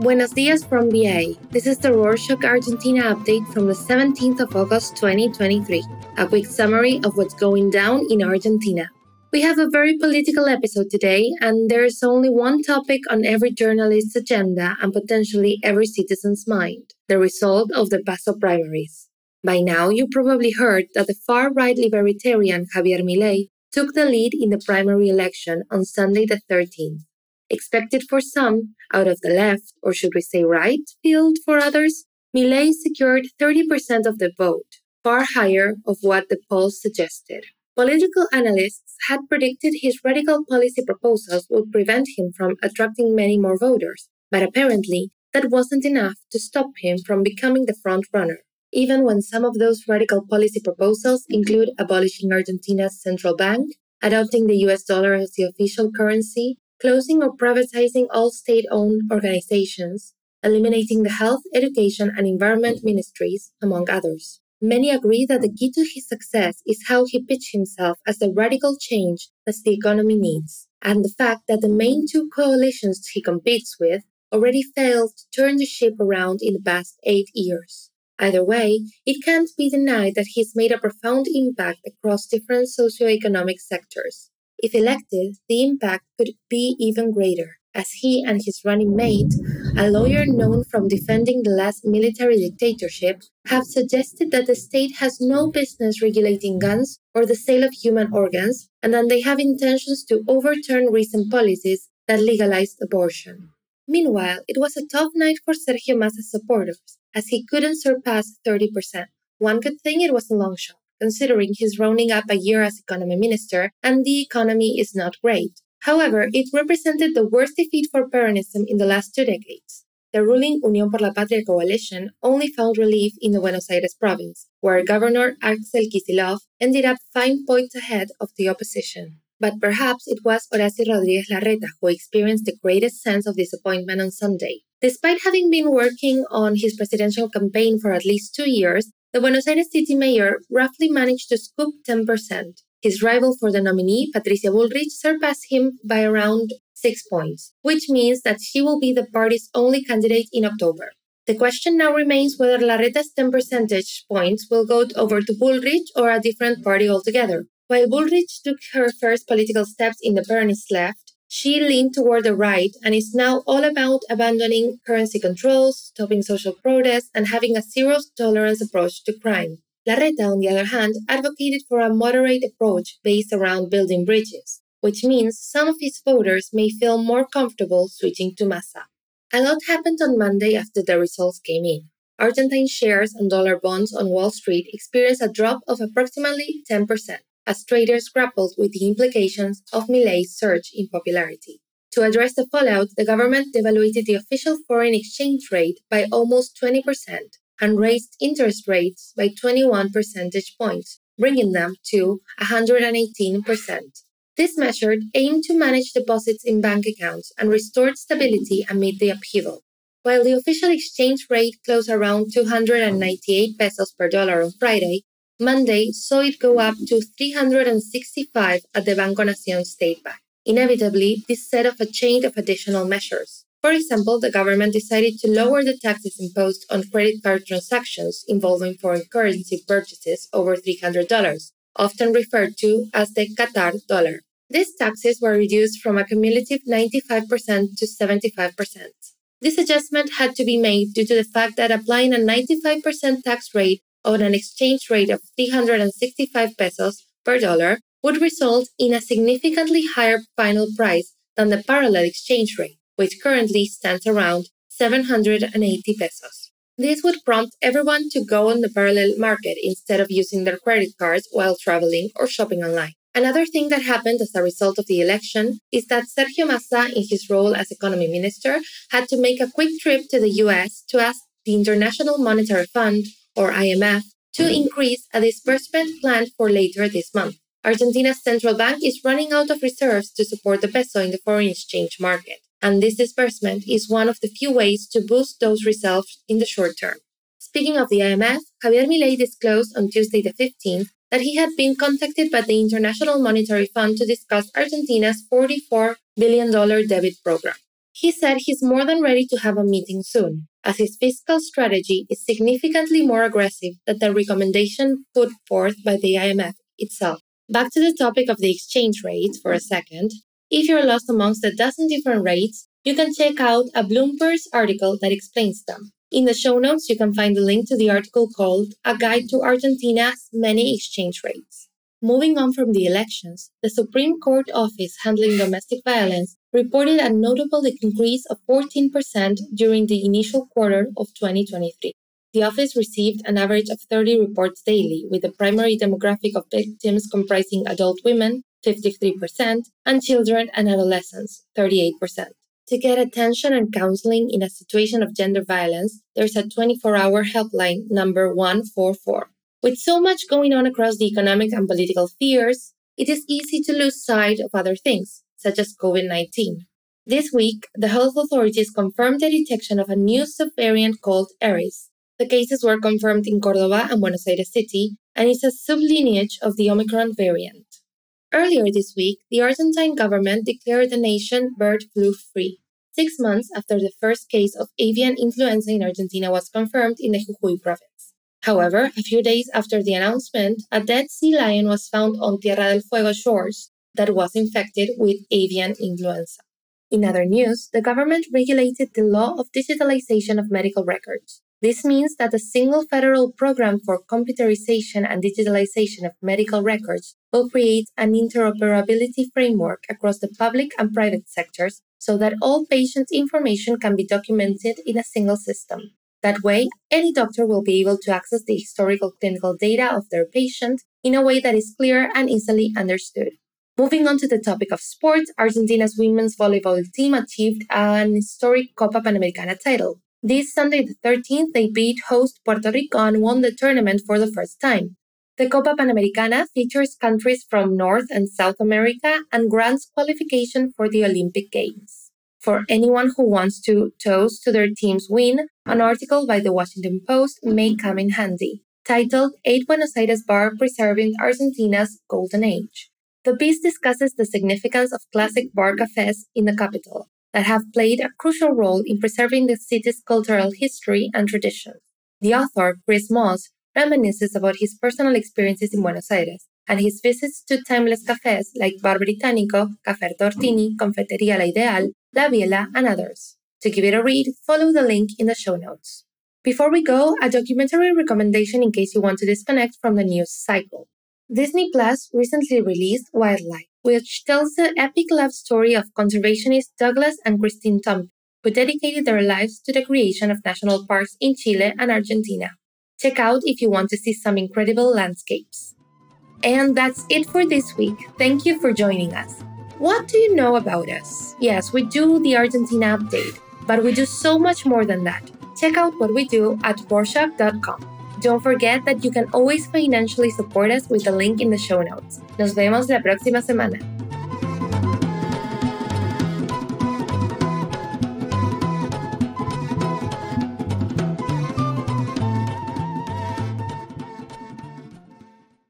Buenos dias from BA. This is the Rorshok Argentina update from the 17th of August 2023. A quick summary of what's going down in Argentina. We have a very political episode today, and there's only one topic on every journalist's agenda and potentially every citizen's mind the result of the PASO primaries. By now, you probably heard that the far right libertarian Javier Milei took the lead in the primary election on Sunday the 13th expected for some, out of the left, or should we say right, field for others, Milei secured 30% of the vote, far higher of what the polls suggested. Political analysts had predicted his radical policy proposals would prevent him from attracting many more voters, but apparently that wasn't enough to stop him from becoming the front runner. Even when some of those radical policy proposals include abolishing Argentina's central bank, adopting the US dollar as the official currency, closing or privatizing all state owned organizations, eliminating the health, education, and environment ministries, among others. Many agree that the key to his success is how he pitched himself as the radical change that the economy needs, and the fact that the main two coalitions he competes with already failed to turn the ship around in the past eight years. Either way, it can't be denied that he's made a profound impact across different socioeconomic sectors, if elected, the impact could be even greater, as he and his running mate, a lawyer known from defending the last military dictatorship, have suggested that the state has no business regulating guns or the sale of human organs, and that they have intentions to overturn recent policies that legalized abortion. Meanwhile, it was a tough night for Sergio Massa's supporters, as he couldn't surpass 30%. One could think it was a long shot considering he's rounding up a year as economy minister and the economy is not great. However, it represented the worst defeat for Peronism in the last two decades. The ruling Unión por la Patria coalition only found relief in the Buenos Aires province, where Governor Axel Kicillof ended up five points ahead of the opposition. But perhaps it was Horacio Rodríguez Larreta who experienced the greatest sense of disappointment on Sunday. Despite having been working on his presidential campaign for at least two years, the Buenos Aires city mayor roughly managed to scoop 10%. His rival for the nominee, Patricia Bullrich, surpassed him by around 6 points, which means that she will be the party's only candidate in October. The question now remains whether Larreta's 10 percentage points will go over to Bullrich or a different party altogether. While Bullrich took her first political steps in the Peronist left, she leaned toward the right and is now all about abandoning currency controls, stopping social protests, and having a zero tolerance approach to crime. Larreta, on the other hand, advocated for a moderate approach based around building bridges, which means some of his voters may feel more comfortable switching to Massa. A lot happened on Monday after the results came in. Argentine shares and dollar bonds on Wall Street experienced a drop of approximately 10% as traders grappled with the implications of Milei's surge in popularity. To address the fallout, the government devaluated the official foreign exchange rate by almost 20% and raised interest rates by 21 percentage points, bringing them to 118%. This measure aimed to manage deposits in bank accounts and restored stability amid the upheaval. While the official exchange rate closed around 298 pesos per dollar on Friday, Monday saw it go up to 365 at the Banco Nación State Bank. Inevitably, this set off a chain of additional measures. For example, the government decided to lower the taxes imposed on credit card transactions involving foreign currency purchases over $300, often referred to as the Qatar dollar. These taxes were reduced from a cumulative 95% to 75%. This adjustment had to be made due to the fact that applying a 95% tax rate on an exchange rate of 365 pesos per dollar would result in a significantly higher final price than the parallel exchange rate, which currently stands around 780 pesos. This would prompt everyone to go on the parallel market instead of using their credit cards while traveling or shopping online. Another thing that happened as a result of the election is that Sergio Massa, in his role as economy minister, had to make a quick trip to the US to ask the International Monetary Fund or IMF, to increase a disbursement planned for later this month. Argentina's central bank is running out of reserves to support the peso in the foreign exchange market, and this disbursement is one of the few ways to boost those reserves in the short term. Speaking of the IMF, Javier Milei disclosed on Tuesday the 15th that he had been contacted by the International Monetary Fund to discuss Argentina's $44 billion debit program. He said he's more than ready to have a meeting soon, as his fiscal strategy is significantly more aggressive than the recommendation put forth by the IMF itself. Back to the topic of the exchange rates for a second. If you're lost amongst a dozen different rates, you can check out a Bloomberg article that explains them. In the show notes, you can find the link to the article called A Guide to Argentina's Many Exchange Rates. Moving on from the elections, the Supreme Court Office handling domestic violence reported a notable increase of 14% during the initial quarter of 2023. The office received an average of 30 reports daily, with the primary demographic of victims comprising adult women, 53%, and children and adolescents, 38%. To get attention and counseling in a situation of gender violence, there's a 24 hour helpline number 144. With so much going on across the economic and political spheres, it is easy to lose sight of other things, such as COVID 19. This week, the health authorities confirmed the detection of a new subvariant called Eris. The cases were confirmed in Cordoba and Buenos Aires City, and is a sublineage of the Omicron variant. Earlier this week, the Argentine government declared the nation bird flu free, six months after the first case of avian influenza in Argentina was confirmed in the Jujuy province. However, a few days after the announcement, a dead sea lion was found on Tierra del Fuego shores that was infected with avian influenza. In other news, the government regulated the law of digitalization of medical records. This means that a single federal program for computerization and digitalization of medical records will create an interoperability framework across the public and private sectors so that all patients' information can be documented in a single system. That way, any doctor will be able to access the historical clinical data of their patient in a way that is clear and easily understood. Moving on to the topic of sports, Argentina's women's volleyball team achieved an historic Copa Panamericana title. This Sunday, the 13th, they beat host Puerto Rico and won the tournament for the first time. The Copa Panamericana features countries from North and South America and grants qualification for the Olympic Games. For anyone who wants to toast to their team's win, an article by the Washington Post may come in handy, titled Eight Buenos Aires Bar Preserving Argentina's Golden Age. The piece discusses the significance of classic bar cafes in the capital, that have played a crucial role in preserving the city's cultural history and traditions. The author, Chris Moss, reminisces about his personal experiences in Buenos Aires and his visits to timeless cafes like Bar Británico, Café Tortini, Confitería La Ideal, La Biela, and others. To give it a read, follow the link in the show notes. Before we go, a documentary recommendation in case you want to disconnect from the news cycle. Disney Plus recently released Wild Life, which tells the epic love story of conservationists Douglas and Kristine Tomp, who dedicated their lives to the creation of national parks in Chile and Argentina. Check out if you want to see some incredible landscapes. And that's it for this week. Thank you for joining us. What do you know about us? Yes, we do the Argentina update, but we do so much more than that. Check out what we do at Rorshok.com. Don't forget that you can always financially support us with the link in the show notes. Nos vemos la próxima semana.